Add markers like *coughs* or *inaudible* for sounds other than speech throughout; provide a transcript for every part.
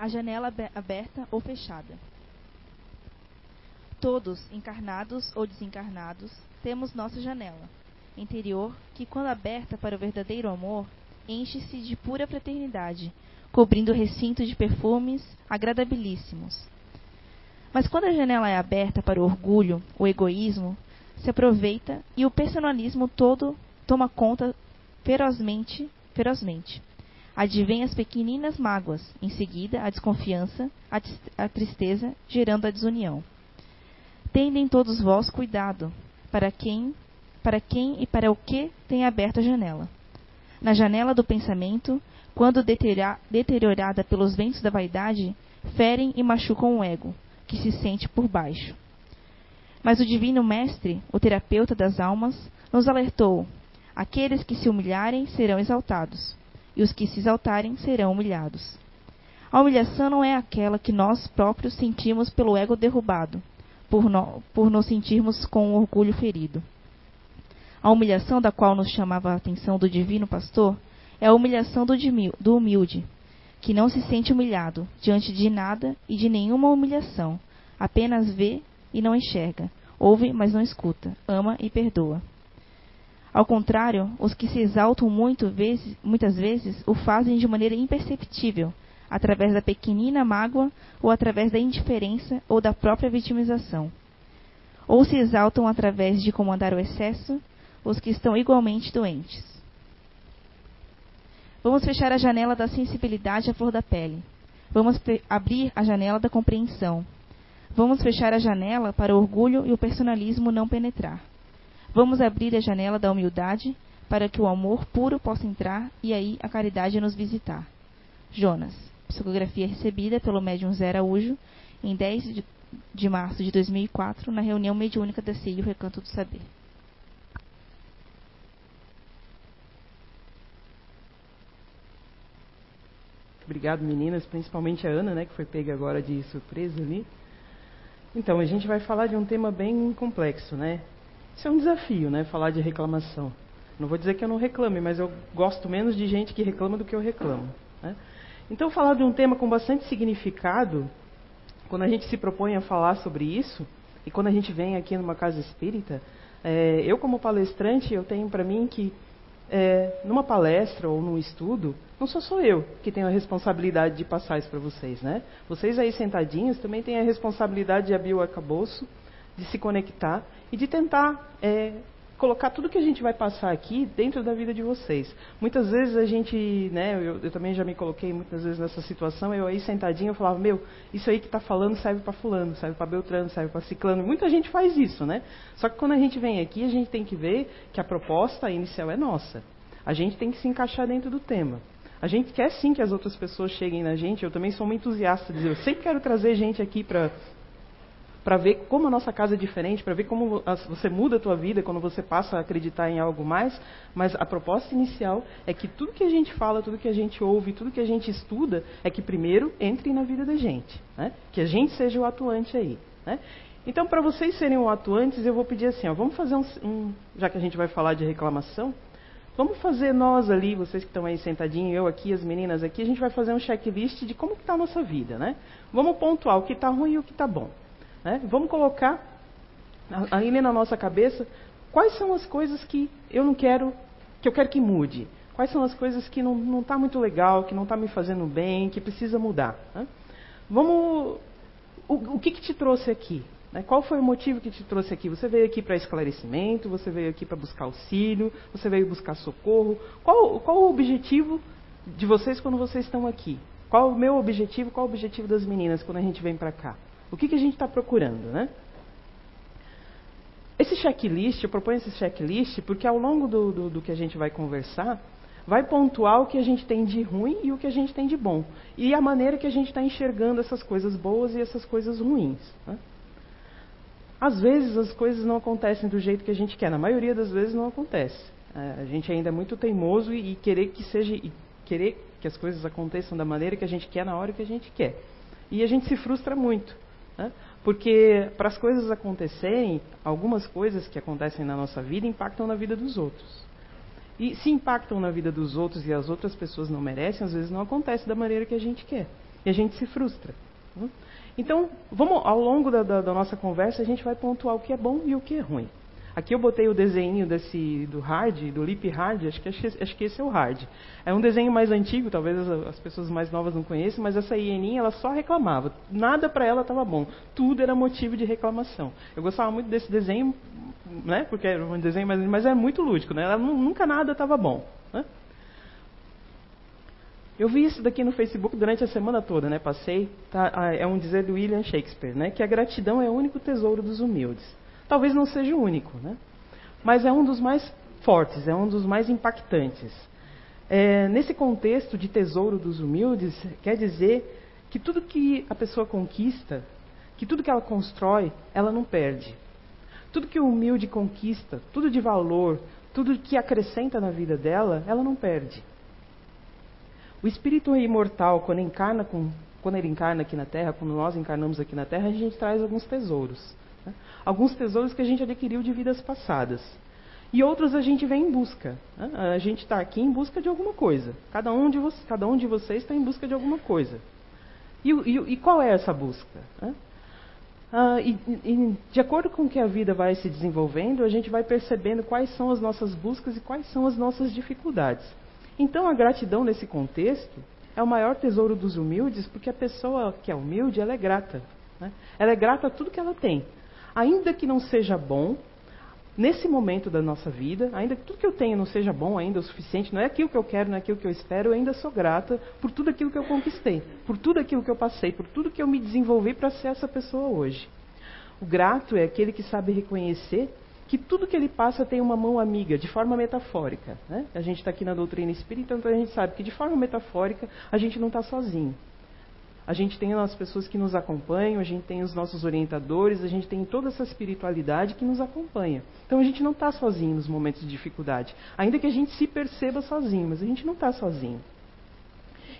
a janela aberta ou fechada. Todos, encarnados ou desencarnados, temos nossa janela interior que, quando aberta para o verdadeiro amor, enche-se de pura fraternidade, cobrindo o recinto de perfumes agradabilíssimos. Mas quando a janela é aberta para o orgulho, o egoísmo, se aproveita e o personalismo todo toma conta ferozmente, ferozmente. Advém as pequeninas mágoas, em seguida a desconfiança, a, tristeza, gerando a desunião. Tendem todos vós cuidado, para quem, para quem e para o que tem aberta a janela. Na janela do pensamento, quando deteriorada pelos ventos da vaidade, ferem e machucam o ego, que se sente por baixo. Mas o Divino Mestre, o terapeuta das almas, nos alertou: aqueles que se humilharem serão exaltados, e os que se exaltarem serão humilhados. A humilhação não é aquela que nós próprios sentimos pelo ego derrubado, por, no, por nos sentirmos com o orgulho ferido. A humilhação da qual nos chamava a atenção do Divino Pastor é a humilhação do humilde, que não se sente humilhado diante de nada e de nenhuma humilhação, apenas vê e não enxerga, ouve, mas não escuta, ama e perdoa. Ao contrário, os que se exaltam muito vezes, muitas vezes o fazem de maneira imperceptível, através da pequenina mágoa ou através da indiferença ou da própria vitimização. Ou se exaltam através de comandar o excesso os que estão igualmente doentes. Vamos fechar a janela da sensibilidade à flor da pele. Vamos abrir a janela da compreensão. Vamos fechar a janela para o orgulho e o personalismo não penetrar. Vamos abrir a janela da humildade para que o amor puro possa entrar e aí a caridade nos visitar. Jonas, psicografia recebida pelo médium Zé Araújo em 10 de, de março de 2004 na reunião mediúnica da CI, o Recanto do Saber. Obrigado, meninas, principalmente a Ana, né, que foi pega agora de surpresa ali. Então, a gente vai falar de um tema bem complexo, né? Isso é um desafio, né, falar de reclamação. Não vou dizer que eu não reclame, mas eu gosto menos de gente que reclama do que eu reclamo. Né? Então, falar de um tema com bastante significado, quando a gente se propõe a falar sobre isso, e quando a gente vem aqui numa casa espírita, é, eu como palestrante, eu tenho para mim que é, numa palestra ou num estudo, não sou só eu que tenho a responsabilidade de passar isso para vocês, né? Vocês aí sentadinhos também têm a responsabilidade de abrir o arcabouço, de se conectar e de tentar é, colocar tudo que a gente vai passar aqui dentro da vida de vocês. Muitas vezes a gente, né, eu, eu também já me coloquei muitas vezes nessa situação, eu aí sentadinho, eu falava, meu, isso aí que está falando serve para fulano, serve para Beltrano, serve para ciclano. Muita gente faz isso, né? Só que quando a gente vem aqui, a gente tem que ver que a proposta inicial é nossa. A gente tem que se encaixar dentro do tema. A gente quer sim que as outras pessoas cheguem na gente. Eu também sou uma entusiasta de eu sempre quero trazer gente aqui para para ver como a nossa casa é diferente, para ver como você muda a tua vida quando você passa a acreditar em algo mais, mas a proposta inicial é que tudo que a gente fala, tudo que a gente ouve, tudo que a gente estuda, é que primeiro entre na vida da gente, né? que a gente seja o atuante aí. Né? Então, para vocês serem o atuantes, eu vou pedir assim, ó, vamos fazer um, um, já que a gente vai falar de reclamação, vamos fazer nós ali, vocês que estão aí sentadinhos, eu aqui, as meninas aqui, a gente vai fazer um checklist de como está a nossa vida, né? Vamos pontuar o que está ruim e o que está bom. Né? Vamos colocar ali na nossa cabeça quais são as coisas que eu não quero, que eu quero que mude. Quais são as coisas que não está muito legal, que não está me fazendo bem, que precisa mudar. Né? Vamos. O, o que, que te trouxe aqui? Né? Qual foi o motivo que te trouxe aqui? Você veio aqui para esclarecimento, você veio aqui para buscar auxílio, você veio buscar socorro. Qual, qual o objetivo de vocês quando vocês estão aqui? Qual o meu objetivo, qual o objetivo das meninas quando a gente vem para cá? O que, que a gente está procurando, né? Esse checklist, eu proponho esse checklist porque ao longo do, do, do, que a gente vai conversar, vai pontuar o que a gente tem de ruim e o que a gente tem de bom. E a maneira que a gente está enxergando essas coisas boas e essas coisas ruins. Né? Às vezes as coisas não acontecem do jeito que a gente quer, na maioria das vezes não acontece. É, a gente ainda é muito teimoso e, e querer que seja e querer que as coisas aconteçam da maneira que a gente quer na hora que a gente quer. E a gente se frustra muito. Né? Porque para as coisas acontecerem, algumas coisas que acontecem na nossa vida impactam na vida dos outros. E se impactam na vida dos outros e as outras pessoas não merecem, às vezes não acontece da maneira que a gente quer. E a gente se frustra. Né? Então, vamos, ao longo da, da, da, nossa conversa, a gente vai pontuar o que é bom e o que é ruim. Aqui eu botei o desenho desse do hard, do Lip Hard, acho que, acho que esse é o hard. É um desenho mais antigo, talvez as, as pessoas mais novas não conheçam, mas essa hieninha ela só reclamava. Nada para ela estava bom. Tudo era motivo de reclamação. Eu gostava muito desse desenho, né? Porque era um desenho, mas, mas era muito lúdico, né? Ela, nunca nada estava bom. Né? Eu vi isso daqui no Facebook durante a semana toda, né? Passei, tá, ah, é um dizer do William Shakespeare, né? Que a gratidão é o único tesouro dos humildes. Talvez não seja o único, né? Mas é um dos mais fortes, é um dos mais impactantes. É, nesse contexto de tesouro dos humildes, quer dizer que tudo que a pessoa conquista, que tudo que ela constrói, ela não perde. Tudo que o humilde conquista, tudo de valor, tudo que acrescenta na vida dela, ela não perde. O espírito imortal, quando, encarna com, quando ele encarna aqui na Terra, quando nós encarnamos aqui na Terra, a gente traz alguns tesouros. Né? Alguns tesouros que a gente adquiriu de vidas passadas. E outros a gente vem em busca. Né? A gente está aqui em busca de alguma coisa. Cada um de, vo cada um de vocês está em busca de alguma coisa. E, e, e qual é essa busca? Né? Ah, e, e, de acordo com que a vida vai se desenvolvendo, a gente vai percebendo quais são as nossas buscas e quais são as nossas dificuldades. Então, a gratidão nesse contexto é o maior tesouro dos humildes, porque a pessoa que é humilde, ela é grata. Né? Ela é grata a tudo que ela tem. Ainda que não seja bom, nesse momento da nossa vida, ainda que tudo que eu tenho não seja bom ainda o suficiente, não é aquilo que eu quero, não é aquilo que eu espero, eu ainda sou grata por tudo aquilo que eu conquistei, por tudo aquilo que eu passei, por tudo que eu me desenvolvi para ser essa pessoa hoje. O grato é aquele que sabe reconhecer que tudo que ele passa tem uma mão amiga, de forma metafórica. Né? A gente está aqui na doutrina espírita, então a gente sabe que de forma metafórica a gente não está sozinho. A gente tem as pessoas que nos acompanham, a gente tem os nossos orientadores, a gente tem toda essa espiritualidade que nos acompanha. Então a gente não está sozinho nos momentos de dificuldade. Ainda que a gente se perceba sozinho, mas a gente não está sozinho.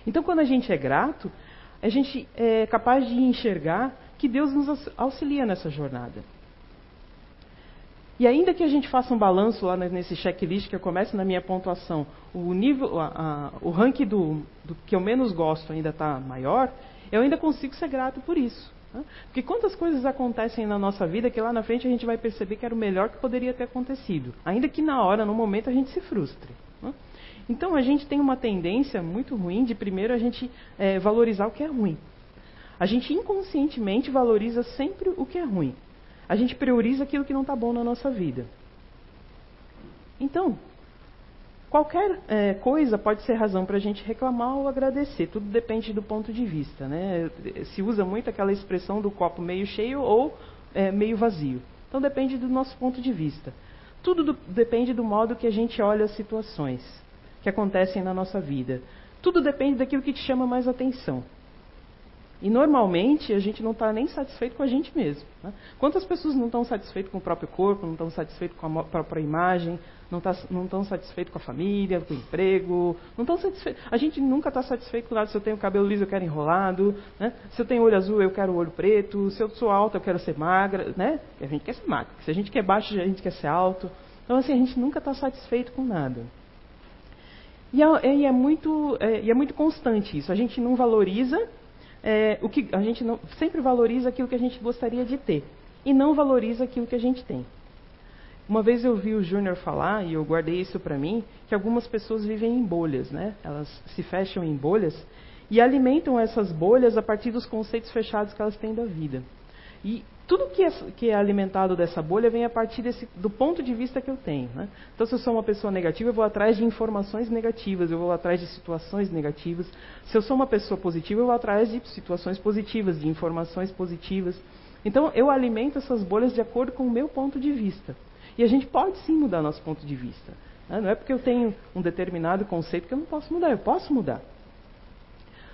Então quando a gente é grato, a gente é capaz de enxergar que Deus nos auxilia nessa jornada. E ainda que a gente faça um balanço lá nesse checklist que eu começo na minha pontuação, o nível, a, a, o ranking do, do, que eu menos gosto ainda está maior, eu ainda consigo ser grato por isso. Né? Porque quantas coisas acontecem na nossa vida que lá na frente a gente vai perceber que era o melhor que poderia ter acontecido, ainda que na hora, no momento, a gente se frustre. Né? Então a gente tem uma tendência muito ruim de primeiro a gente é, valorizar o que é ruim. A gente inconscientemente valoriza sempre o que é ruim a gente prioriza aquilo que não está bom na nossa vida. Então, qualquer é, coisa pode ser razão para a gente reclamar ou agradecer. Tudo depende do ponto de vista. Né? Se usa muito aquela expressão do copo meio cheio ou é, meio vazio. Então depende do nosso ponto de vista. Tudo do, depende do modo que a gente olha as situações que acontecem na nossa vida. Tudo depende daquilo que te chama mais atenção. E normalmente a gente não está nem satisfeito com a gente mesmo. Né? Quantas pessoas não estão satisfeitas com o próprio corpo, não estão satisfeitas com a própria imagem, não, tá, estão satisfeitas com a família, com o emprego, não estão satisfeitos. A gente nunca está satisfeito com nada. Se eu tenho cabelo liso, eu quero enrolado. Né? Se eu tenho olho azul, eu quero olho preto. Se eu sou alta, eu quero ser magra. Né? A gente quer ser magra. Se a gente quer baixo, a gente quer ser alto. Então, assim, a gente nunca está satisfeito com nada. E é, é muito, é, e é muito constante isso. A gente não valoriza é, o que a gente não, sempre valoriza aquilo que a gente gostaria de ter e não valoriza aquilo que a gente tem. Uma vez eu vi o Júnior falar, e eu guardei isso para mim, que algumas pessoas vivem em bolhas, né? Elas se fecham em bolhas e alimentam essas bolhas a partir dos conceitos fechados que elas têm da vida. E tudo que é, que é, alimentado dessa bolha vem a partir desse, do ponto de vista que eu tenho. Né? Então, se eu sou uma pessoa negativa, eu vou atrás de informações negativas, eu vou atrás de situações negativas. Se eu sou uma pessoa positiva, eu vou atrás de situações positivas, de informações positivas. Então, eu alimento essas bolhas de acordo com o meu ponto de vista. E a gente pode sim mudar nosso ponto de vista. Né? Não é porque eu tenho um determinado conceito que eu não posso mudar, eu posso mudar.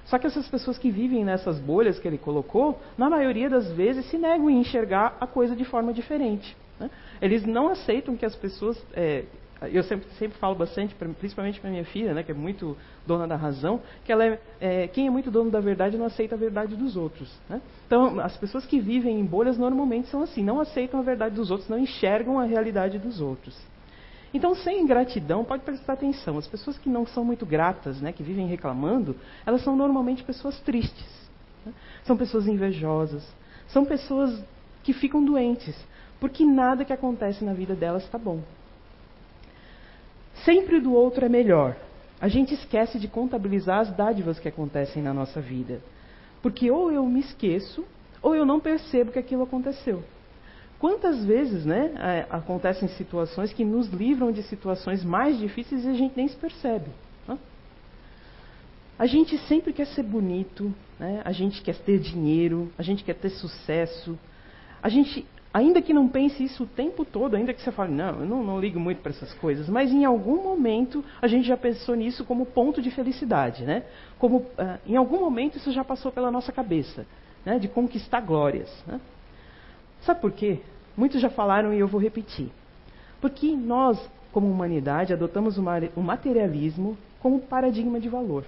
Só que essas pessoas que vivem nessas bolhas que ele colocou, na maioria das vezes se negam a enxergar a coisa de forma diferente. Né? Eles não aceitam que as pessoas. É, eu sempre, sempre falo bastante, principalmente para minha filha, né, que é muito dona da razão, que ela é, é, quem é muito dono da verdade não aceita a verdade dos outros. Né? Então, as pessoas que vivem em bolhas normalmente são assim, não aceitam a verdade dos outros, não enxergam a realidade dos outros. Então, sem gratidão, pode prestar atenção, as pessoas que não são muito gratas, né, que vivem reclamando, elas são normalmente pessoas tristes. Né? São pessoas invejosas, são pessoas que ficam doentes, porque nada que acontece na vida delas está bom. Sempre do outro é melhor. A gente esquece de contabilizar as dádivas que acontecem na nossa vida. Porque ou eu me esqueço, ou eu não percebo que aquilo aconteceu. Quantas vezes né, é, acontecem situações que nos livram de situações mais difíceis e a gente nem se percebe? Né? A gente sempre quer ser bonito, né? a gente quer ter dinheiro, a gente quer ter sucesso. A gente, ainda que não pense isso o tempo todo, ainda que você fale, não, eu não, não ligo muito para essas coisas, mas em algum momento a gente já pensou nisso como ponto de felicidade. Né? Como, uh, em algum momento isso já passou pela nossa cabeça, né? de conquistar glórias. Né? Sabe por quê? Muitos já falaram e eu vou repetir. Porque nós, como humanidade, adotamos o materialismo como paradigma de valor.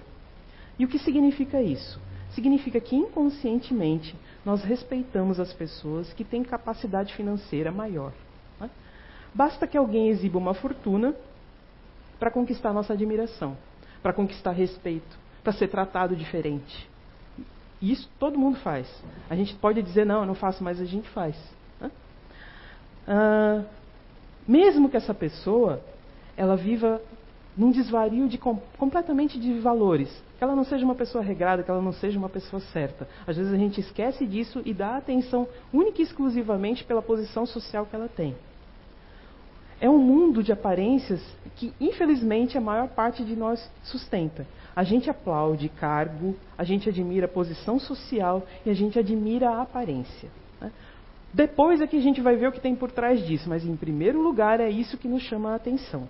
E o que significa isso? Significa que inconscientemente nós respeitamos as pessoas que têm capacidade financeira maior. Né? Basta que alguém exiba uma fortuna para conquistar nossa admiração, para conquistar respeito, para ser tratado diferente. Isso todo mundo faz. A gente pode dizer, não, eu não faço, mas a gente faz. Ah, mesmo que essa pessoa ela viva num desvario de, completamente de valores, que ela não seja uma pessoa regrada, que ela não seja uma pessoa certa. Às vezes a gente esquece disso e dá atenção única e exclusivamente pela posição social que ela tem. É um mundo de aparências que, infelizmente, a maior parte de nós sustenta. A gente aplaude cargo, a gente admira a posição social e a gente admira a aparência. Né? Depois é que a gente vai ver o que tem por trás disso, mas em primeiro lugar é isso que nos chama a atenção.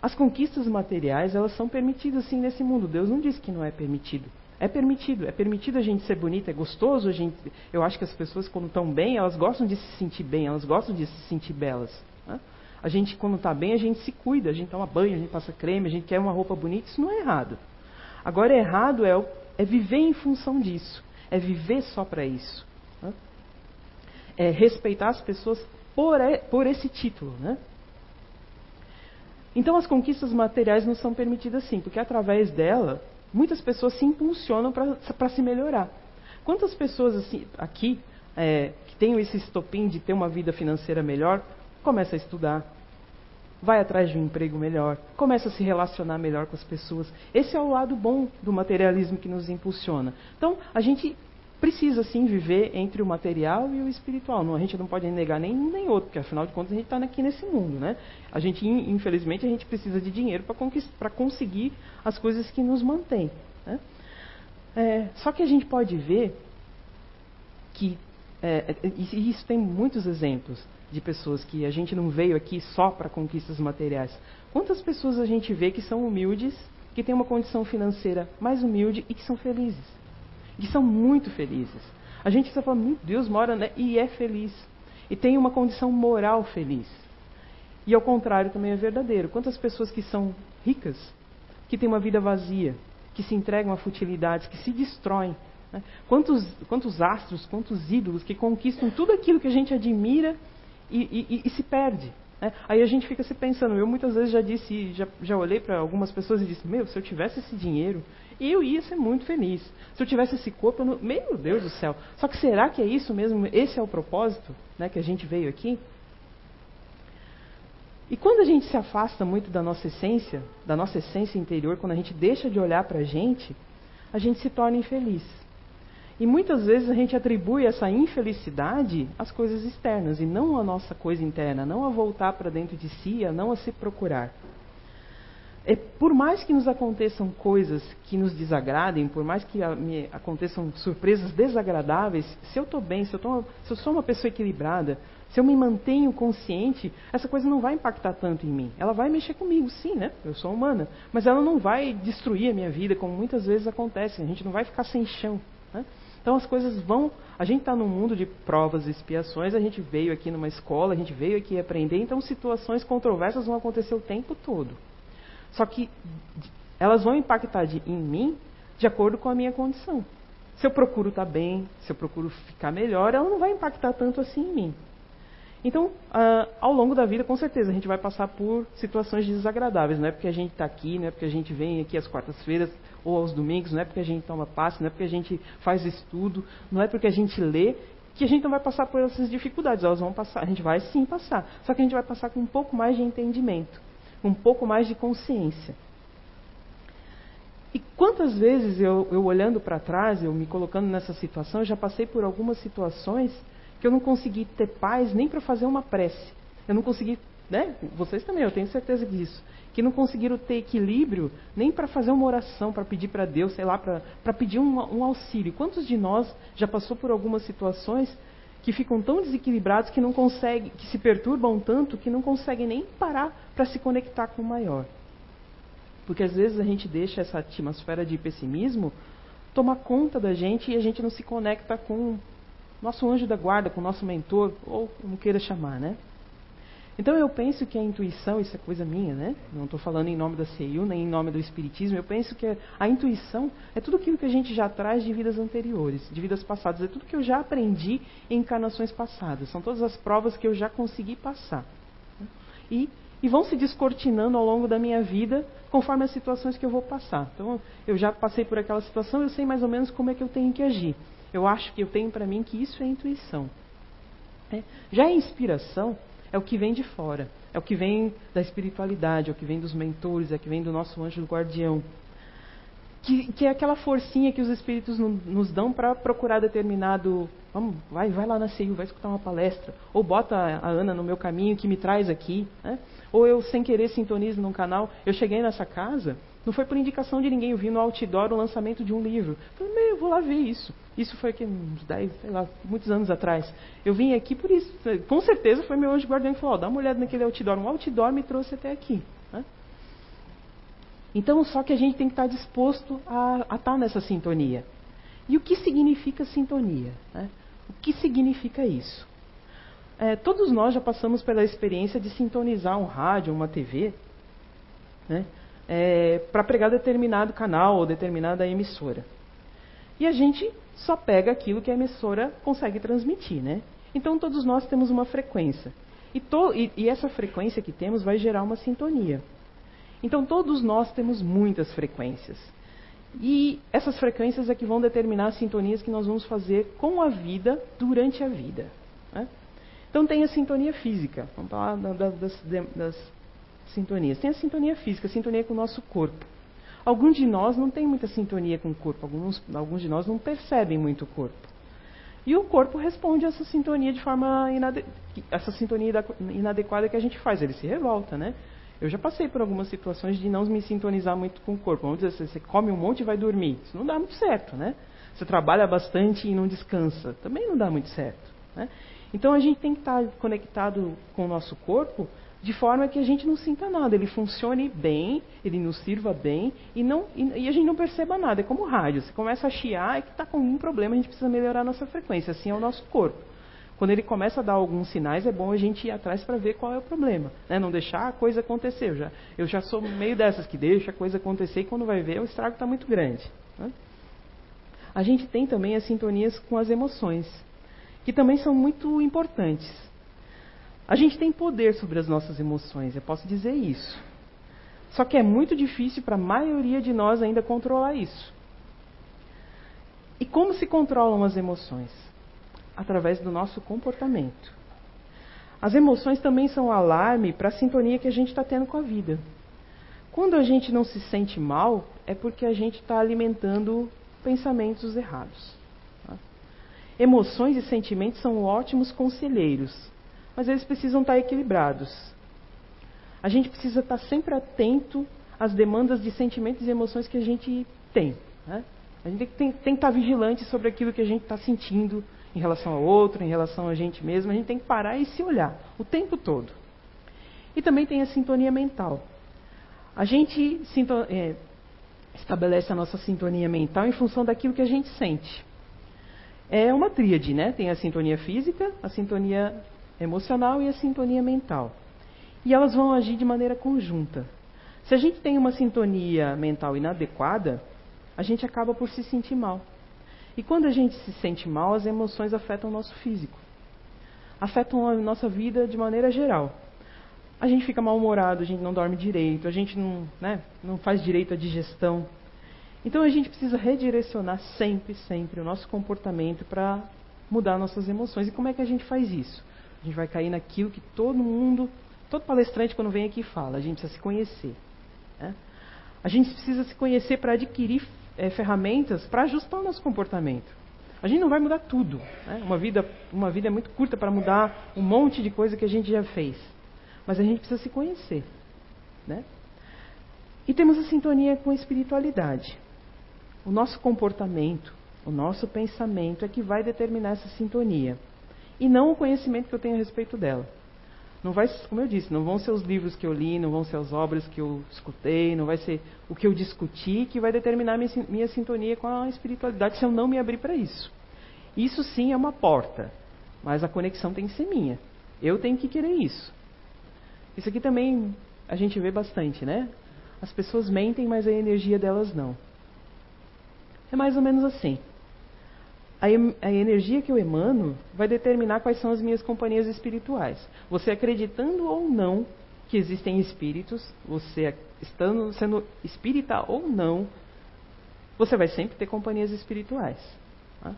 As conquistas materiais, elas são permitidas sim nesse mundo. Deus não disse que não é permitido. É permitido, é permitido a gente ser bonita, é gostoso a gente. Eu acho que as pessoas quando estão bem, elas gostam de se sentir bem, elas gostam de se sentir belas. Né? A gente, quando está bem, a gente se cuida, a gente toma banho, a gente passa creme, a gente quer uma roupa bonita, isso não é errado. Agora, errado é, é viver em função disso, é viver só para isso. Né? É respeitar as pessoas por, por esse título. Né? Então, as conquistas materiais não são permitidas assim, porque através dela, muitas pessoas se impulsionam para se melhorar. Quantas pessoas assim, aqui é, que têm esse estopim de ter uma vida financeira melhor começa a estudar, vai atrás de um emprego melhor, começa a se relacionar melhor com as pessoas. Esse é o lado bom do materialismo que nos impulsiona. Então, a gente precisa sim viver entre o material e o espiritual. Não, a gente não pode negar nem um nem outro, porque afinal de contas a gente está aqui nesse mundo, né? A gente, infelizmente, a gente precisa de dinheiro para conseguir as coisas que nos mantêm. Né? É, só que a gente pode ver que é, e isso tem muitos exemplos de pessoas que a gente não veio aqui só para conquistas materiais. Quantas pessoas a gente vê que são humildes, que têm uma condição financeira mais humilde e que são felizes? Que são muito felizes. A gente só fala, meu Deus, mora né? e é feliz. E tem uma condição moral feliz. E ao contrário também é verdadeiro. Quantas pessoas que são ricas, que têm uma vida vazia, que se entregam a futilidades, que se destroem. Né? Quantos, quantos astros, quantos ídolos que conquistam tudo aquilo que a gente admira e, e, e se perde. Né? Aí a gente fica se pensando, eu muitas vezes já disse, já, já olhei para algumas pessoas e disse, meu, se eu tivesse esse dinheiro, eu ia ser muito feliz. Se eu tivesse esse corpo, não... meu Deus do céu. Só que será que é isso mesmo? Esse é o propósito né, que a gente veio aqui? E quando a gente se afasta muito da nossa essência, da nossa essência interior, quando a gente deixa de olhar para a gente, a gente se torna infeliz. E muitas vezes a gente atribui essa infelicidade às coisas externas e não à nossa coisa interna, não a voltar para dentro de si, a não a se procurar. É, por mais que nos aconteçam coisas que nos desagradem, por mais que a, me aconteçam surpresas desagradáveis, se eu estou bem, se eu, tô, se eu sou uma pessoa equilibrada, se eu me mantenho consciente, essa coisa não vai impactar tanto em mim. Ela vai mexer comigo, sim, né? Eu sou humana. Mas ela não vai destruir a minha vida, como muitas vezes acontece. A gente não vai ficar sem chão. Né? Então as coisas vão. A gente está num mundo de provas e expiações, a gente veio aqui numa escola, a gente veio aqui aprender, então situações controversas vão acontecer o tempo todo. Só que elas vão impactar de, em mim de acordo com a minha condição. Se eu procuro estar tá bem, se eu procuro ficar melhor, ela não vai impactar tanto assim em mim. Então, uh, ao longo da vida, com certeza, a gente vai passar por situações desagradáveis. Não é porque a gente está aqui, não é porque a gente vem aqui às quartas-feiras ou aos domingos, não é porque a gente toma passe, não é porque a gente faz estudo, não é porque a gente lê que a gente não vai passar por essas dificuldades. Elas vão passar, a gente vai sim passar. Só que a gente vai passar com um pouco mais de entendimento, um pouco mais de consciência. E quantas vezes eu, eu olhando para trás, eu me colocando nessa situação, eu já passei por algumas situações que eu não consegui ter paz nem para fazer uma prece. Eu não consegui, né? Vocês também, eu tenho certeza disso. Que não conseguiram ter equilíbrio nem para fazer uma oração, para pedir para Deus, sei lá, para pedir um, um auxílio. Quantos de nós já passou por algumas situações que ficam tão desequilibrados que não conseguem, que se perturbam tanto que não conseguem nem parar para se conectar com o maior? Porque às vezes a gente deixa essa atmosfera de pessimismo tomar conta da gente e a gente não se conecta com nosso anjo da guarda, com o nosso mentor, ou como queira chamar, né? Então eu penso que a intuição, isso é coisa minha, né? Não estou falando em nome da CEU, nem em nome do Espiritismo. Eu penso que a intuição é tudo aquilo que a gente já traz de vidas anteriores, de vidas passadas. É tudo que eu já aprendi em encarnações passadas. São todas as provas que eu já consegui passar. E, e vão se descortinando ao longo da minha vida conforme as situações que eu vou passar. Então eu já passei por aquela situação, eu sei mais ou menos como é que eu tenho que agir. Eu acho que eu tenho para mim que isso é intuição. É. Já a inspiração é o que vem de fora, é o que vem da espiritualidade, é o que vem dos mentores, é o que vem do nosso anjo guardião. Que, que é aquela forcinha que os espíritos no, nos dão para procurar determinado. Vamos, vai, vai lá na CEU, vai escutar uma palestra. Ou bota a, a Ana no meu caminho que me traz aqui. Né? Ou eu, sem querer, sintonizo num canal. Eu cheguei nessa casa, não foi por indicação de ninguém. Eu vi no outdoor o lançamento de um livro. Falei, meu, eu vou lá ver isso. Isso foi aqui uns 10, sei lá, muitos anos atrás. Eu vim aqui por isso. Com certeza foi meu anjo guardião que falou, oh, dá uma olhada naquele outdoor. Um outdoor me trouxe até aqui. Então, só que a gente tem que estar disposto a, a estar nessa sintonia. E o que significa sintonia? Né? O que significa isso? É, todos nós já passamos pela experiência de sintonizar um rádio, uma TV, né? é, para pregar determinado canal ou determinada emissora. E a gente só pega aquilo que a emissora consegue transmitir, né? Então todos nós temos uma frequência. E, to, e, e essa frequência que temos vai gerar uma sintonia. Então todos nós temos muitas frequências. E essas frequências é que vão determinar as sintonias que nós vamos fazer com a vida durante a vida. Né? Então tem a sintonia física. Vamos falar das, das sintonias. Tem a sintonia física, a sintonia com o nosso corpo. Alguns de nós não tem muita sintonia com o corpo, alguns, alguns de nós não percebem muito o corpo. E o corpo responde a essa sintonia de forma inade essa sintonia inadequada que a gente faz, ele se revolta, né? Eu já passei por algumas situações de não me sintonizar muito com o corpo. Vamos dizer, você come um monte e vai dormir. Isso não dá muito certo, né? Você trabalha bastante e não descansa. Também não dá muito certo. Né? Então a gente tem que estar conectado com o nosso corpo de forma que a gente não sinta nada, ele funcione bem, ele nos sirva bem e, não, e, e a gente não perceba nada. É como o rádio, você começa a chiar, é que está com algum problema, a gente precisa melhorar a nossa frequência, assim é o nosso corpo. Quando ele começa a dar alguns sinais, é bom a gente ir atrás para ver qual é o problema. Né? Não deixar a coisa acontecer. Eu já, eu já sou meio dessas que deixa a coisa acontecer e quando vai ver o estrago está muito grande. Né? A gente tem também as sintonias com as emoções, que também são muito importantes. A gente tem poder sobre as nossas emoções, eu posso dizer isso. Só que é muito difícil para a maioria de nós ainda controlar isso. E como se controlam as emoções? Através do nosso comportamento. As emoções também são alarme para a sintonia que a gente está tendo com a vida. Quando a gente não se sente mal, é porque a gente está alimentando pensamentos errados. Tá? Emoções e sentimentos são ótimos conselheiros, mas eles precisam estar equilibrados. A gente precisa estar sempre atento às demandas de sentimentos e emoções que a gente tem. Né? A gente tem, tem, que estar vigilante sobre aquilo que a gente está sentindo em relação ao outro, em relação a gente mesmo. A gente tem que parar e se olhar o tempo todo. E também tem a sintonia mental. A gente é, estabelece a nossa sintonia mental em função daquilo que a gente sente. É uma tríade, né? Tem a sintonia física, a sintonia emocional e a sintonia mental. E elas vão agir de maneira conjunta. Se a gente tem uma sintonia mental inadequada, a gente acaba por se sentir mal. E quando a gente se sente mal, as emoções afetam o nosso físico. afetam a nossa vida de maneira geral. A gente fica mal-humorado, a gente não dorme direito, a gente não, né, não faz direito à digestão. Então a gente precisa redirecionar sempre, sempre o nosso comportamento para mudar nossas emoções. E como é que a gente faz isso? A gente vai cair naquilo que todo mundo, todo palestrante quando vem aqui fala, a gente precisa se conhecer. Né? A gente precisa se conhecer para adquirir é, ferramentas para ajustar o nosso comportamento. A gente não vai mudar tudo. Né? Uma, vida, uma vida é muito curta para mudar um monte de coisa que a gente já fez. Mas a gente precisa se conhecer. Né? E temos a sintonia com a espiritualidade. O nosso comportamento, o nosso pensamento é que vai determinar essa sintonia. E não o conhecimento que eu tenho a respeito dela. Não vai, como eu disse, não vão ser os livros que eu li, não vão ser as obras que eu escutei, não vai ser o que eu discuti que vai determinar minha, minha sintonia com a espiritualidade se eu não me abrir para isso. Isso sim é uma porta, mas a conexão tem que ser minha. Eu tenho que querer isso. Isso aqui também a gente vê bastante, né? As pessoas mentem, mas a energia delas não. É mais ou menos assim a, a energia que eu emano vai determinar quais são as minhas companhias espirituais. Você acreditando ou não que existem espíritos, você estando sendo espírita ou não, você vai sempre ter companhias espirituais. Tá?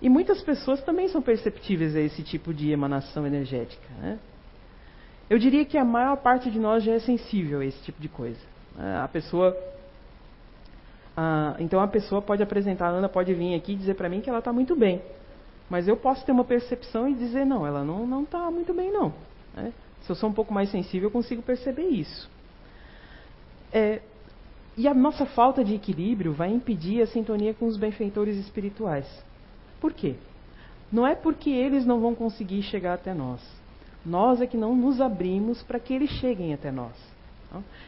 E muitas pessoas também são perceptíveis a esse tipo de emanação energética. Né? Eu diria que a maior parte de nós já é sensível a esse tipo de coisa. A pessoa ah, então a pessoa pode apresentar, a Ana pode vir aqui e dizer para mim que ela está muito bem. Mas eu posso ter uma percepção e dizer, não, ela não está muito bem, não. Né? Se eu sou um pouco mais sensível, eu consigo perceber isso. É, e a nossa falta de equilíbrio vai impedir a sintonia com os benfeitores espirituais. Por quê? Não é porque eles não vão conseguir chegar até nós. Nós é que não nos abrimos para que eles cheguem até nós.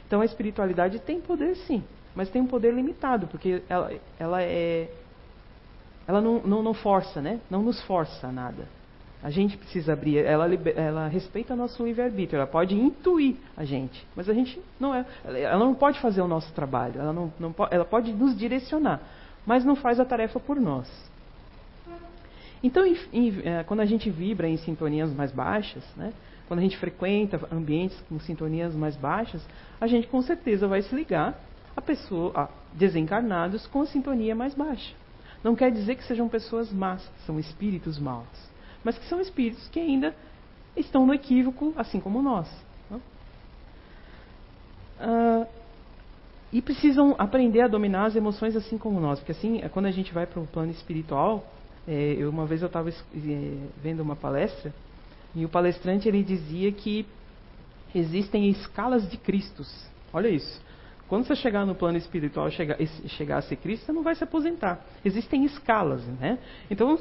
Então a espiritualidade tem poder sim mas tem um poder limitado, porque ela, ela é. Ela não, não, não força, né? Não nos força a nada. A gente precisa abrir, ela, ela respeita nosso livre-arbítrio, ela pode intuir a gente, mas a gente não é, ela não pode fazer o nosso trabalho, ela, não, não, ela pode nos direcionar, mas não faz a tarefa por nós. Então, em, em, é, quando a gente vibra em sintonias mais baixas, né, quando a gente frequenta ambientes com sintonias mais baixas, a gente com certeza vai se ligar a pessoa, desencarnados com a sintonia mais baixa. Não quer dizer que sejam pessoas más, são espíritos maus, mas que são espíritos que ainda estão no equívoco, assim como nós. Uh, e precisam aprender a dominar as emoções assim como nós, porque assim, quando a gente vai para o plano espiritual, é, eu, uma vez eu estava é, vendo uma palestra e o palestrante ele dizia que existem escalas de Cristos. Olha isso. Quando você chegar no plano espiritual chegar, chegar a ser Cristo, você não vai se aposentar. Existem escalas, né? Então,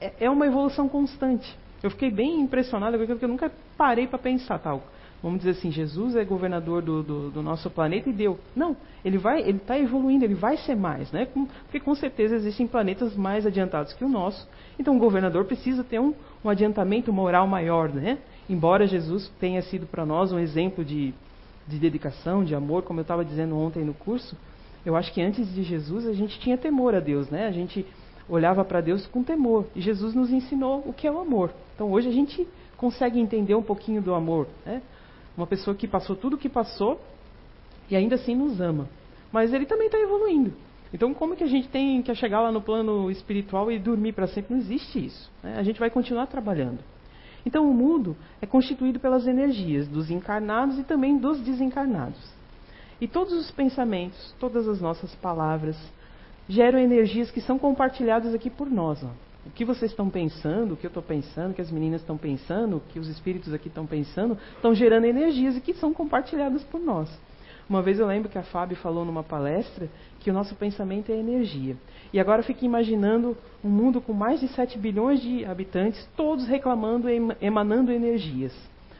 é, é uma evolução constante. Eu fiquei bem impressionado com aquilo que eu nunca parei para pensar. Tal. Vamos dizer assim, Jesus é governador do, do, do nosso planeta e deu. Não, ele vai, ele está evoluindo, ele vai ser mais, né? Porque com certeza existem planetas mais adiantados que o nosso. Então o governador precisa ter um, um adiantamento moral maior, né? Embora Jesus tenha sido para nós um exemplo de de dedicação, de amor, como eu estava dizendo ontem no curso, eu acho que antes de Jesus a gente tinha temor a Deus, né? A gente olhava para Deus com temor. E Jesus nos ensinou o que é o amor. Então hoje a gente consegue entender um pouquinho do amor, né? Uma pessoa que passou tudo o que passou e ainda assim nos ama. Mas ele também está evoluindo. Então como que a gente tem que chegar lá no plano espiritual e dormir para sempre? Não existe isso. Né? A gente vai continuar trabalhando. Então, o mundo é constituído pelas energias dos encarnados e também dos desencarnados. E todos os pensamentos, todas as nossas palavras, geram energias que são compartilhadas aqui por nós. Ó. O que vocês estão pensando, o que eu estou pensando, o que as meninas estão pensando, o que os espíritos aqui estão pensando, estão gerando energias e que são compartilhadas por nós. Uma vez eu lembro que a Fábio falou numa palestra que o nosso pensamento é energia. E agora fico imaginando um mundo com mais de 7 bilhões de habitantes, todos reclamando, emanando energias.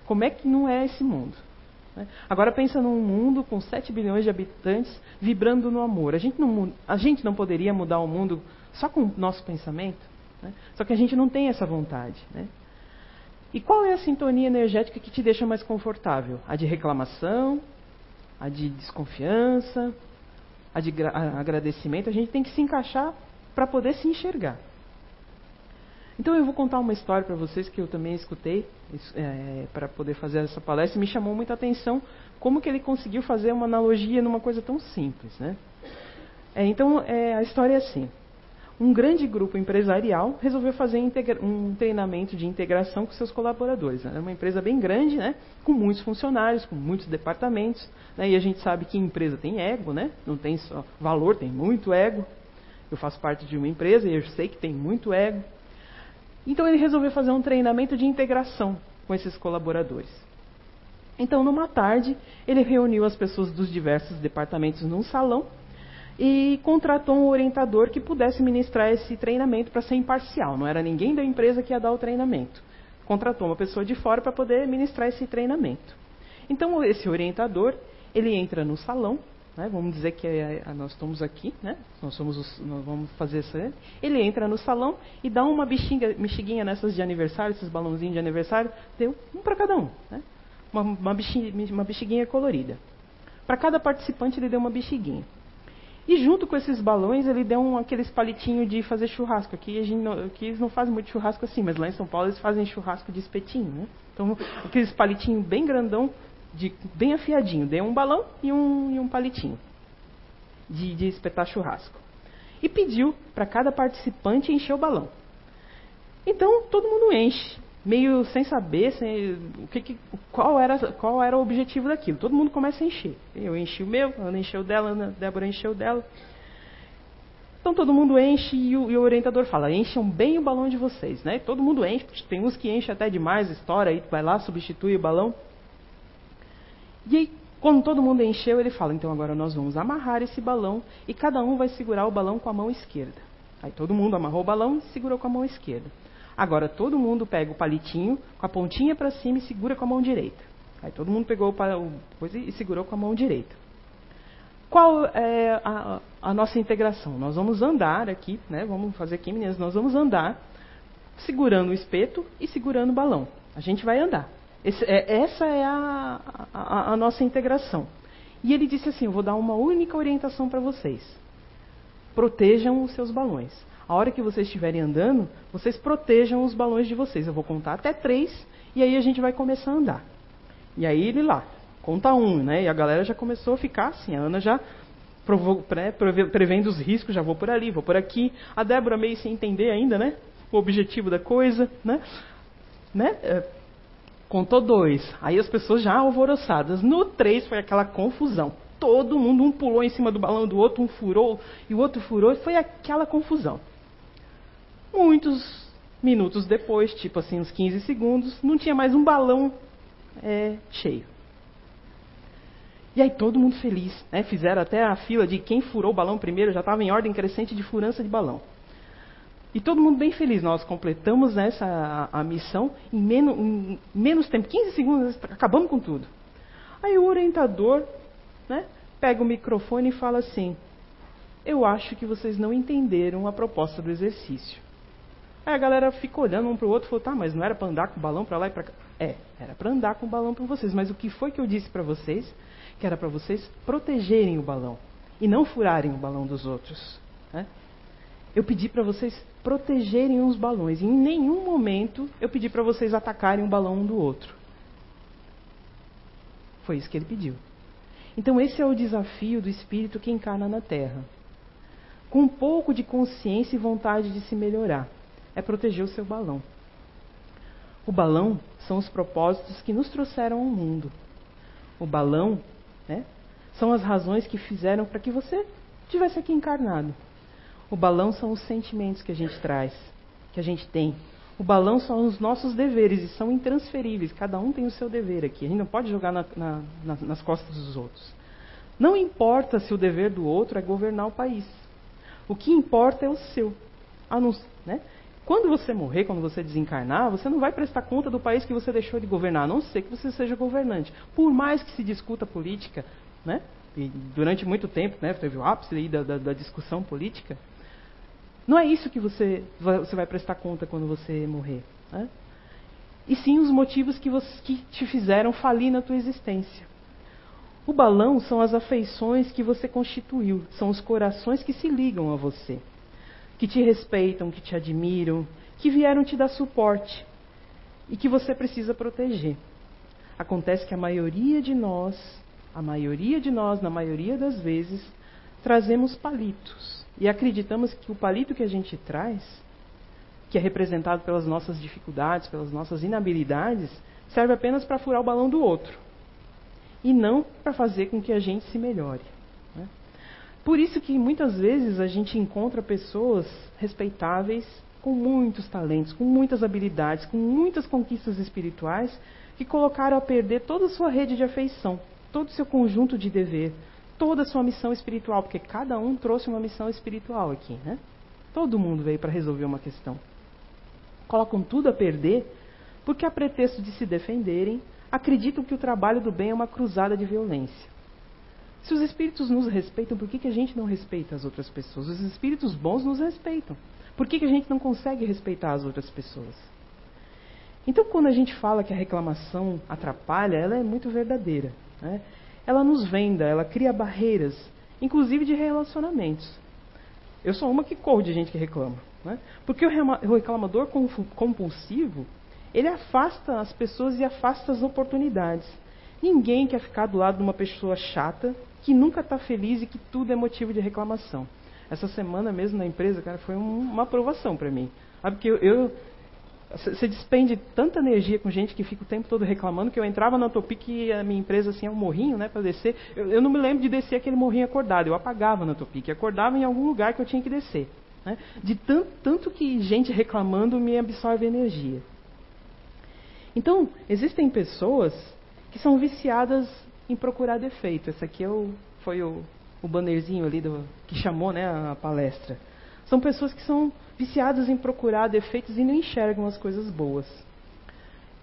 Como é que não é esse mundo? Né? Agora pensa num mundo com 7 bilhões de habitantes vibrando no amor. A gente não, a gente não poderia mudar o mundo só com o nosso pensamento? Né? Só que a gente não tem essa vontade. Né? E qual é a sintonia energética que te deixa mais confortável? A de reclamação, a de desconfiança, agradecimento, a gente tem que se encaixar para poder se enxergar. Então eu vou contar uma história para vocês que eu também escutei é, para poder fazer essa palestra e me chamou muita atenção como que ele conseguiu fazer uma analogia numa coisa tão simples, né? É, então é, a história é assim: um grande grupo empresarial resolveu fazer um treinamento de integração com seus colaboradores. Era uma empresa bem grande, né? Com muitos funcionários, com muitos departamentos, né? E a gente sabe que empresa tem ego, né? Não tem só valor, tem muito ego. Eu faço parte de uma empresa e eu sei que tem muito ego. Então ele resolveu fazer um treinamento de integração com esses colaboradores. Então, numa tarde, ele reuniu as pessoas dos diversos departamentos num salão e contratou um orientador que pudesse ministrar esse treinamento para ser imparcial. Não era ninguém da empresa que ia dar o treinamento. Contratou uma pessoa de fora para poder ministrar esse treinamento. Então, esse orientador, ele entra no salão né? Vamos dizer que é, é, nós estamos aqui, né? nós, somos os, nós vamos fazer isso. Ele entra no salão e dá uma bexinga, mexiguinha nessas de aniversário, esses balãozinhos de aniversário, deu um para cada um. Né? Uma, uma, uma bexiguinha colorida. Para cada participante ele deu uma bexiguinha. E junto com esses balões ele deu um, aqueles palitinhos de fazer churrasco. Aqui, a gente não, aqui eles não fazem muito churrasco assim, mas lá em São Paulo eles fazem churrasco de espetinho. Né? Então aqueles palitinhos bem grandão de, bem afiadinho. Dei um balão e um, e um palitinho de, de espetar churrasco. E pediu para cada participante encher o balão. Então todo mundo enche, meio sem saber sem, o que, que, qual, era, qual era o objetivo daquilo. Todo mundo começa a encher. Eu enchi o meu, Ana encheu dela, Ana, Débora encheu dela. Então todo mundo enche e o, e o, orientador fala: encham bem o balão de vocês, né? Todo mundo enche, tem uns que enchem até demais, estoura aí, vai lá, substitui o balão. E aí, quando todo mundo encheu, ele fala: então agora nós vamos amarrar esse balão e cada um vai segurar o balão com a mão esquerda. Aí todo mundo amarrou o balão e segurou com a mão esquerda. Agora todo mundo pega o palitinho com a pontinha para cima e segura com a mão direita. Aí todo mundo pegou o coisa e segurou com a mão direita. Qual é a, a, nossa integração? Nós vamos andar aqui, né? Vamos fazer aqui, meninas. Nós vamos andar segurando o espeto e segurando o balão. A gente vai andar. Esse, é, essa é a, a, a nossa integração. E ele disse assim: Eu vou dar uma única orientação para vocês. Protejam os seus balões. A hora que vocês estiverem andando, vocês protejam os balões de vocês. Eu vou contar até três e aí a gente vai começar a andar. E aí ele lá, conta um, né? E a galera já começou a ficar assim. A Ana já prevendo os riscos, já vou por ali, vou por aqui. A Débora meio sem entender ainda, né? O objetivo da coisa, né? né? É, Contou dois. Aí as pessoas já alvoroçadas. No três foi aquela confusão. Todo mundo, um pulou em cima do balão do outro, um furou e o outro furou. E foi aquela confusão. Muitos minutos depois, tipo assim, uns 15 segundos, não tinha mais um balão é, cheio. E aí todo mundo feliz, né? Fizeram até a fila de quem furou o balão primeiro, já estava em ordem crescente de furança de balão. E todo mundo bem feliz. Nós completamos essa a, a missão em menos, em menos, tempo, 15 segundos, acabamos com tudo. Aí o orientador né, pega o microfone e fala assim: Eu acho que vocês não entenderam a proposta do exercício. Aí a galera fica olhando um para o outro e falou: Tá, mas não era para andar com o balão para lá e para cá? É, era para andar com o balão para vocês. Mas o que foi que eu disse para vocês? Que era para vocês protegerem o balão e não furarem o balão dos outros. Né? Eu pedi para vocês protegerem os balões. E em nenhum momento eu pedi para vocês atacarem um balão um do outro. Foi isso que ele pediu. Então, esse é o desafio do espírito que encarna na Terra. Com um pouco de consciência e vontade de se melhorar, é proteger o seu balão. O balão são os propósitos que nos trouxeram ao mundo. O balão né, são as razões que fizeram para que você tivesse aqui encarnado. O balão são os sentimentos que a gente traz, que a gente tem. O balão são os nossos deveres e são intransferíveis. Cada um tem o seu dever aqui. A gente não pode jogar na, na, nas costas dos outros. Não importa se o dever do outro é governar o país. O que importa é o seu. Né? Quando você morrer, quando você desencarnar, você não vai prestar conta do país que você deixou de governar, a não ser que você seja governante. Por mais que se discuta política, né? e durante muito tempo né, teve o ápice da, da, da discussão política, não é isso que você vai, você vai prestar conta quando você morrer. Né? E sim os motivos que, você, que te fizeram falir na tua existência. O balão são as afeições que você constituiu, são os corações que se ligam a você, que te respeitam, que te admiram, que vieram te dar suporte e que você precisa proteger. Acontece que a maioria de nós, a maioria de nós, na maioria das vezes, trazemos palitos e acreditamos que o palito que a gente traz, que é representado pelas nossas dificuldades, pelas nossas inabilidades, serve apenas para furar o balão do outro e não para fazer com que a gente se melhore. Por isso que muitas vezes a gente encontra pessoas respeitáveis com muitos talentos, com muitas habilidades, com muitas conquistas espirituais, que colocaram a perder toda a sua rede de afeição, todo o seu conjunto de dever, toda a sua missão espiritual, porque cada um trouxe uma missão espiritual aqui, né? Todo mundo veio para resolver uma questão. Colocam tudo a perder porque, a pretexto de se defenderem, acreditam que o trabalho do bem é uma cruzada de violência. Se os espíritos nos respeitam, por que, que a gente não respeita as outras pessoas? Os espíritos bons nos respeitam. Por que, que a gente não consegue respeitar as outras pessoas? Então, quando a gente fala que a reclamação atrapalha, ela é muito verdadeira. Né? Ela nos venda, ela cria barreiras, inclusive de relacionamentos. Eu sou uma que corro de gente que reclama. Né? Porque o reclamador compulsivo, ele afasta as pessoas e afasta as oportunidades. Ninguém quer ficar do lado de uma pessoa chata, que nunca está feliz e que tudo é motivo de reclamação. Essa semana mesmo na empresa, cara, foi um, uma aprovação para mim. Sabe que eu, você despende tanta energia com gente que fica o tempo todo reclamando que eu entrava na Topic e a minha empresa assim é um morrinho, né, para descer. Eu, eu, não me lembro de descer aquele morrinho acordado. Eu apagava na Topic, acordava em algum lugar que eu tinha que descer. Né? De tanto, tanto que gente reclamando me absorve energia. Então existem pessoas que são viciadas em procurar defeito. Esse aqui é o, foi o, o bannerzinho ali do, que chamou né, a palestra. São pessoas que são viciadas em procurar defeitos e não enxergam as coisas boas.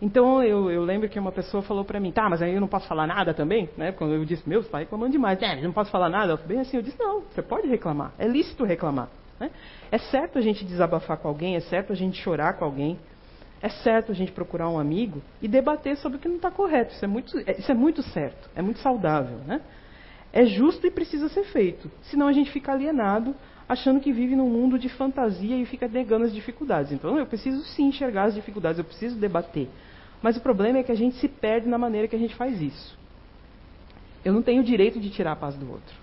Então eu, eu lembro que uma pessoa falou para mim, tá, mas aí eu não posso falar nada também? Né? Quando eu disse, meu, você está reclamando demais. É, não posso falar nada. Bem assim, eu disse, não, você pode reclamar. É lícito reclamar. Né? É certo a gente desabafar com alguém, é certo a gente chorar com alguém, é certo a gente procurar um amigo e debater sobre o que não está correto. Isso é, muito, é, isso é muito certo, é muito saudável. Né? é justo e precisa ser feito. Senão a gente fica alienado, achando que vive num mundo de fantasia e fica negando as dificuldades. Então eu preciso sim enxergar as dificuldades, eu preciso debater. Mas o problema é que a gente se perde na maneira que a gente faz isso. Eu não tenho o direito de tirar a paz do outro.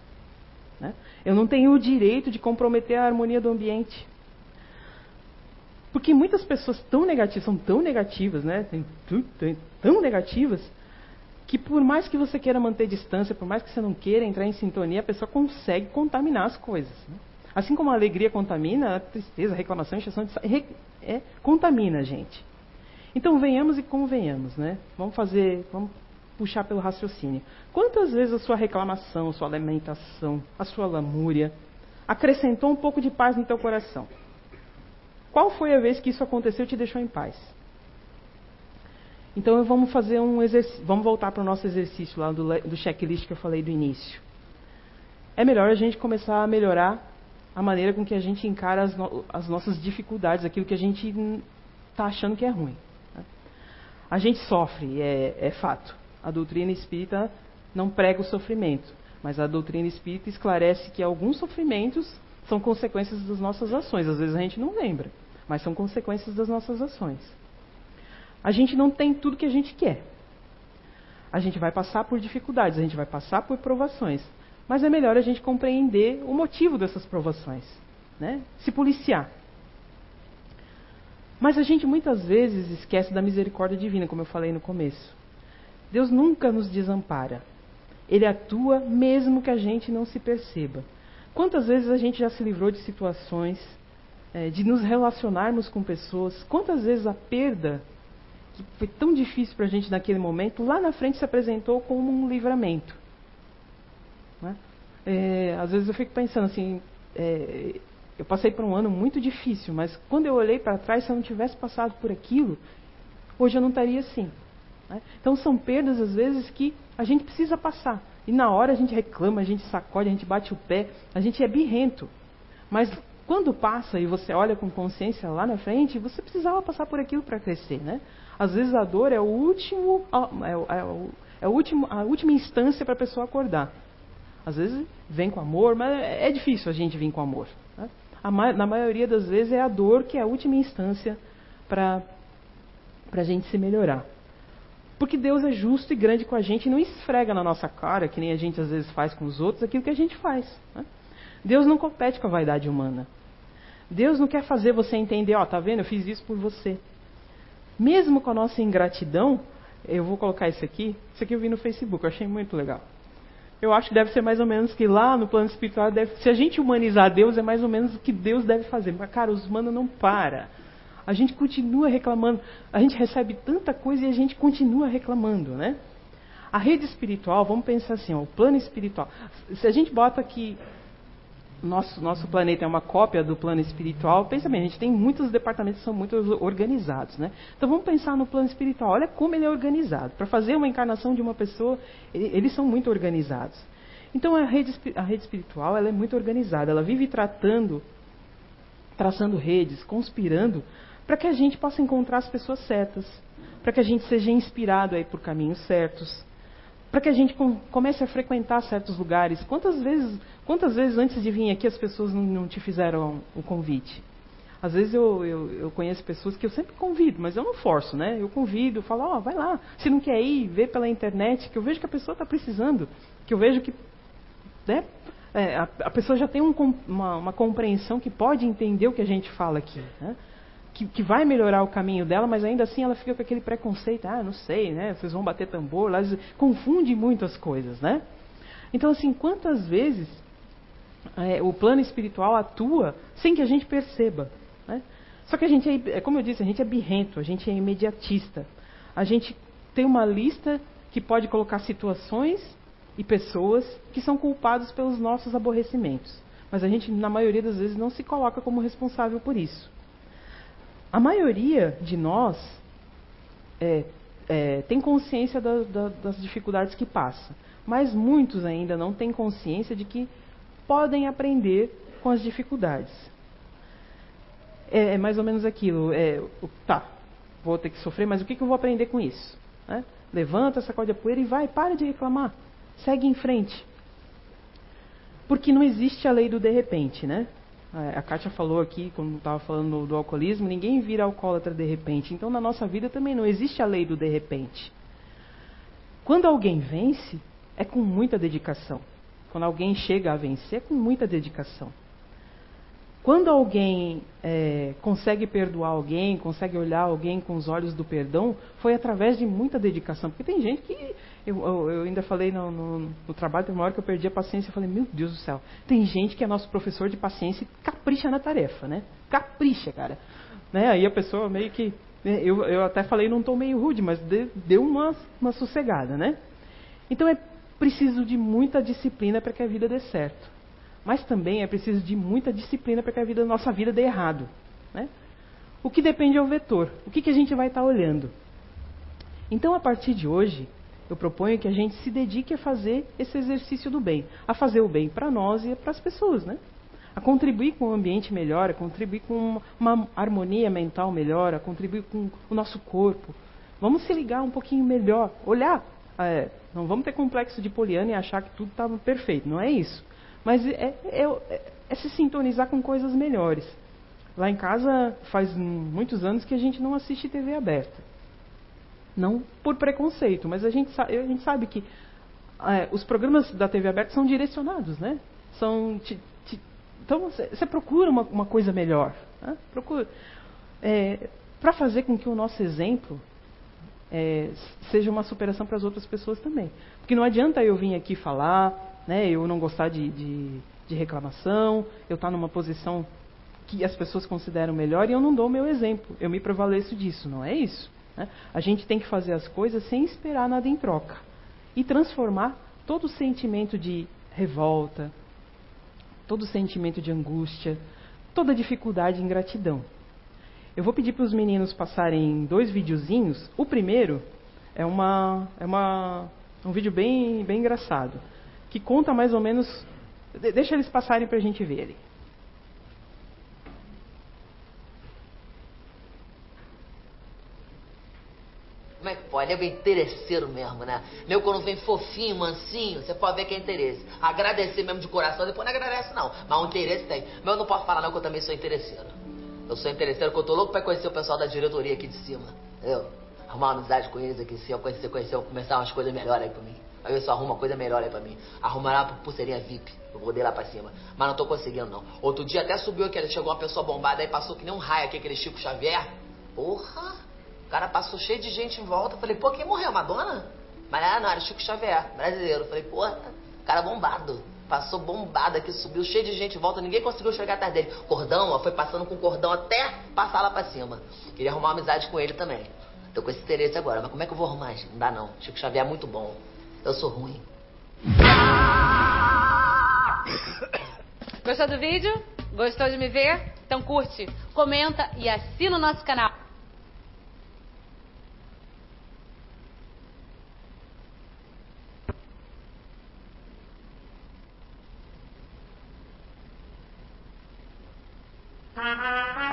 Né? Eu não tenho o direito de comprometer a harmonia do ambiente. Porque muitas pessoas tão negativas, são tão negativas, né? tão negativas, que por mais que você queira manter distância, por mais que você não queira entrar em sintonia, a pessoa consegue contaminar as coisas. Né? Assim como a alegria contamina, a tristeza, a reclamação, a injeção de é, contamina a gente. Então venhamos e convenhamos, né? Vamos fazer, vamos puxar pelo raciocínio. Quantas vezes a sua reclamação, a sua lamentação, a sua lamúria acrescentou um pouco de paz no teu coração? Qual foi a vez que isso aconteceu e te deixou em paz? Então vamos fazer um exercício, vamos voltar para o nosso exercício lá do, do checklist que eu falei do início. É melhor a gente começar a melhorar a maneira com que a gente encara as, no, as nossas dificuldades, aquilo que a gente está achando que é ruim. Né? A gente sofre, é, é fato. A doutrina espírita não prega o sofrimento, mas a doutrina espírita esclarece que alguns sofrimentos são consequências das nossas ações. Às vezes a gente não lembra, mas são consequências das nossas ações a gente não tem tudo que a gente quer. A gente vai passar por dificuldades, a gente vai passar por provações. Mas é melhor a gente compreender o motivo dessas provações, né? se policiar. Mas a gente muitas vezes esquece da misericórdia divina, como eu falei no começo. Deus nunca nos desampara. Ele atua mesmo que a gente não se perceba. Quantas vezes a gente já se livrou de situações, é, de nos relacionarmos com pessoas? Quantas vezes a perda que foi tão difícil para a gente naquele momento, lá na frente se apresentou como um livramento. Né? É, às vezes eu fico pensando assim, é, eu passei por um ano muito difícil, mas quando eu olhei para trás, se eu não tivesse passado por aquilo, hoje eu não estaria assim. Né? Então são perdas, às vezes, que a gente precisa passar. E na hora a gente reclama, a gente sacode, a gente bate o pé, a gente é birrento. Mas quando passa e você olha com consciência lá na frente, você precisava passar por aquilo para crescer, né? Às vezes a dor é o último, é, é, é o último, a última instância para a pessoa acordar. Às vezes vem com amor, mas é, é difícil a gente vir com amor. Né? na maioria das vezes é a dor que é a última instância para a gente se melhorar. Porque Deus é justo e grande com a gente e não esfrega na nossa cara, que nem a gente às vezes faz com os outros, aquilo que a gente faz. Né? Deus não compete com a vaidade humana. Deus não quer fazer você entender, ó, oh, tá vendo? Eu fiz isso por você. Mesmo com a nossa ingratidão, eu vou colocar isso aqui. Isso aqui eu vi no Facebook, eu achei muito legal. Eu acho que deve ser mais ou menos que lá no plano espiritual, deve, se a gente humanizar Deus, é mais ou menos o que Deus deve fazer. Mas, cara, os humanos não para. A gente continua reclamando. A gente recebe tanta coisa e a gente continua reclamando, né? A rede espiritual, vamos pensar assim, ó, o plano espiritual. Se a gente bota aqui nosso, nosso planeta é uma cópia do plano espiritual, pensa bem, a gente tem muitos departamentos que são muito organizados. Né? Então vamos pensar no plano espiritual. Olha como ele é organizado. Para fazer uma encarnação de uma pessoa, eles são muito organizados. Então a rede, a rede espiritual ela é muito organizada. Ela vive tratando, traçando redes, conspirando para que a gente possa encontrar as pessoas certas, para que a gente seja inspirado aí por caminhos certos, para que a gente comece a frequentar certos lugares. Quantas vezes, quantas vezes antes de vir aqui as pessoas não, não te fizeram o convite? Às vezes eu, eu, eu, conheço pessoas que eu sempre convido, mas eu não forço, né? Eu convido, falo, ó, oh, vai lá. Se não quer ir, vê pela internet, que eu vejo que a pessoa está precisando, que eu vejo que né, é, a, a, pessoa já tem um, uma, uma, compreensão que pode entender o que a gente fala aqui. Né? Que, que, vai melhorar o caminho dela, mas ainda assim ela fica com aquele preconceito, ah, não sei, né? Vocês vão bater tambor, lá, confunde muito as coisas, né? Então, assim, quantas vezes é, o plano espiritual atua sem que a gente perceba, né? Só que a gente é, é, como eu disse, a gente é birrento, a gente é imediatista. A gente tem uma lista que pode colocar situações e pessoas que são culpados pelos nossos aborrecimentos. Mas a gente, na maioria das vezes, não se coloca como responsável por isso. A maioria de nós é, é, tem consciência da, da, das dificuldades que passa, mas muitos ainda não têm consciência de que podem aprender com as dificuldades. É, é mais ou menos aquilo. É, tá, vou ter que sofrer, mas o que, que eu vou aprender com isso? Né? Levanta, sacode a poeira e vai, para de reclamar. Segue em frente. Porque não existe a lei do de repente, né? É, a Kátia falou aqui, quando estava falando do alcoolismo, ninguém vira alcoólatra de repente. Então, na nossa vida também não existe a lei do de repente. Quando alguém vence, é com muita dedicação. Quando alguém chega a vencer, é com muita dedicação. Quando alguém é, consegue perdoar alguém, consegue olhar alguém com os olhos do perdão, foi através de muita dedicação. Porque tem gente que. Eu, eu, eu ainda falei no, no, no, trabalho, tem uma hora que eu perdi a paciência e falei: Meu Deus do céu, tem gente que é nosso professor de paciência e capricha na tarefa, né? Capricha, cara. Né? Aí a pessoa meio que. Né, eu, eu até falei num tom meio rude, mas deu uma, uma sossegada, né? Então é preciso de muita disciplina para que a vida dê certo. Mas também é preciso de muita disciplina para que a vida, nossa vida dê errado. Né? O que depende é o vetor. O que, que a gente vai estar tá olhando? Então, a partir de hoje, eu proponho que a gente se dedique a fazer esse exercício do bem. A fazer o bem para nós e para as pessoas, né? A contribuir com um ambiente melhor, a contribuir com uma harmonia mental melhor, a contribuir com o nosso corpo. Vamos se ligar um pouquinho melhor, olhar. É, não vamos ter complexo de poliana e achar que tudo estava perfeito. Não é isso. Mas é, é, é, se sintonizar com coisas melhores. Lá em casa faz muitos anos que a gente não assiste TV aberta. Não por preconceito, mas a gente, a gente sabe que é, os programas da TV aberta são direcionados, né? São, te, te, então você procura uma, uma, coisa melhor. Né? Procura. É, para fazer com que o nosso exemplo é, seja uma superação para as outras pessoas também. Porque não adianta eu vir aqui falar, né, eu não gostar de, de, de reclamação, eu estar tá numa posição que as pessoas consideram melhor e eu não dou o meu exemplo. Eu me prevaleço disso, não é isso? Né? A gente tem que fazer as coisas sem esperar nada em troca e transformar todo o sentimento de revolta, todo o sentimento de angústia, toda dificuldade em gratidão. Eu vou pedir para os meninos passarem dois videozinhos. O primeiro é, uma, é uma, um vídeo bem, bem engraçado que conta mais ou menos. Deixa eles passarem para a gente ver. Como é que pode é interesseiro mesmo, né? Nego quando vem fofinho, mansinho, você pode ver que é interesse. Agradecer mesmo de coração, depois não agradece não. Mas o interesse tem. Mas eu não posso falar não que eu também sou interesseiro. Eu sou interesseiro porque eu tô louco pra conhecer o pessoal da diretoria aqui de cima. Eu arrumar uma amizade com eles aqui, se eu conhecer, conhecer, começar umas coisas melhores aí pra mim. Aí eu só uma coisa melhor aí pra mim. Arrumar uma pulseirinha VIP. Eu vou lá pra cima. Mas não tô conseguindo, não. Outro dia até subiu aqui, chegou uma pessoa bombada aí, passou que nem um raio aqui, aquele Chico Xavier. Porra! O cara passou cheio de gente em volta. Falei, pô, quem morreu? Madonna? Mas ah, não, era Chico Xavier, brasileiro. Falei, porra, cara bombado. Passou bombado aqui, subiu cheio de gente em volta, ninguém conseguiu chegar atrás dele. Cordão, ó, foi passando com cordão até passar lá pra cima. Queria arrumar uma amizade com ele também. Tô com esse interesse agora, mas como é que eu vou arrumar? Não dá não. Chico Xavier é muito bom. Eu sou ruim. *coughs* Gostou do vídeo? Gostou de me ver? Então curte, comenta e assina o nosso canal. *coughs*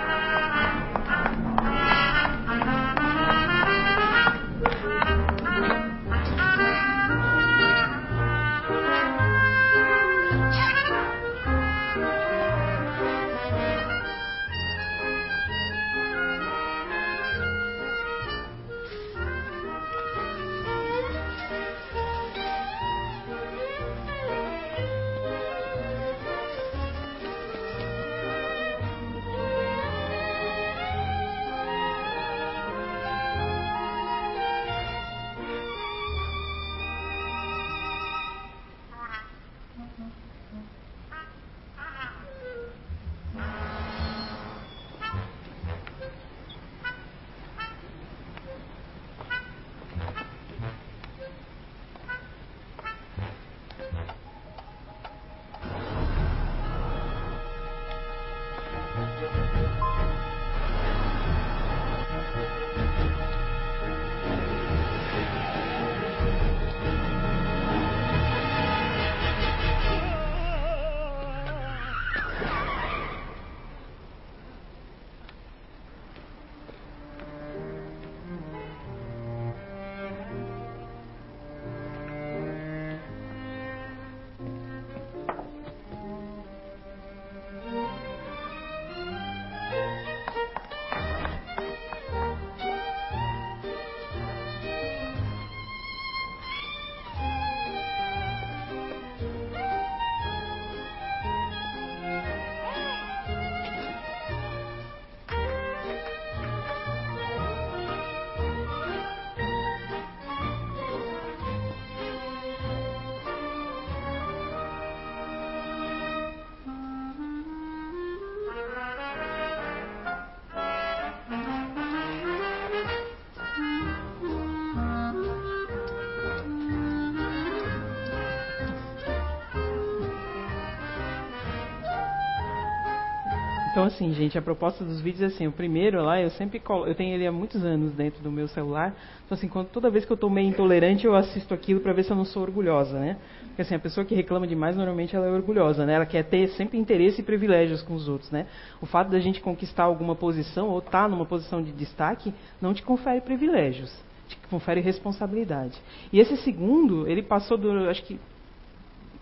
Então, assim, gente, a proposta dos vídeos é assim: o primeiro lá, eu sempre colo, eu tenho ele há muitos anos dentro do meu celular. Então, assim, quando, toda vez que eu estou meio intolerante, eu assisto aquilo para ver se eu não sou orgulhosa, né? Porque, assim, a pessoa que reclama demais, normalmente ela é orgulhosa, né? Ela quer ter sempre interesse e privilégios com os outros, né? O fato da gente conquistar alguma posição ou estar tá numa posição de destaque não te confere privilégios, te confere responsabilidade. E esse segundo, ele passou do, acho que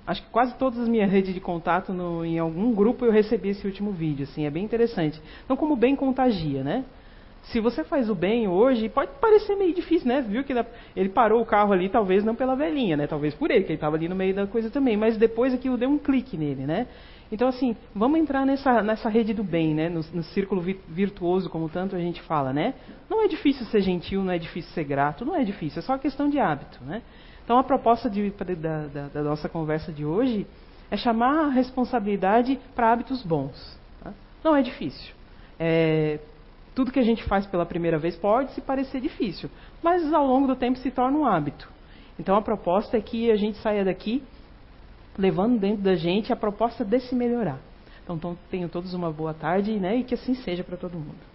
acho que quase todas as minhas redes de contato, no, em algum grupo eu recebi esse último vídeo, assim, é bem interessante. Então, como bem contagia, né? Se você faz o bem hoje, pode parecer meio difícil, né? Viu que ele parou o carro ali, talvez não pela velhinha, né? Talvez por ele, que ele estava ali no meio da coisa também. Mas depois aquilo deu um clique nele, né? Então, assim, vamos entrar nessa, nessa rede do bem, né? No, no círculo virtuoso, como tanto a gente fala, né? Não é difícil ser gentil, não é difícil ser grato, não é difícil, é só questão de hábito, né? Então, a proposta de, da, da, da, nossa conversa de hoje é chamar a responsabilidade para hábitos bons. Tá? Não é difícil. É, tudo que a gente faz pela primeira vez pode se parecer difícil, mas ao longo do tempo se torna um hábito. Então, a proposta é que a gente saia daqui levando dentro da gente a proposta de se melhorar. Então, tenham todos uma boa tarde né, e que assim seja para todo mundo.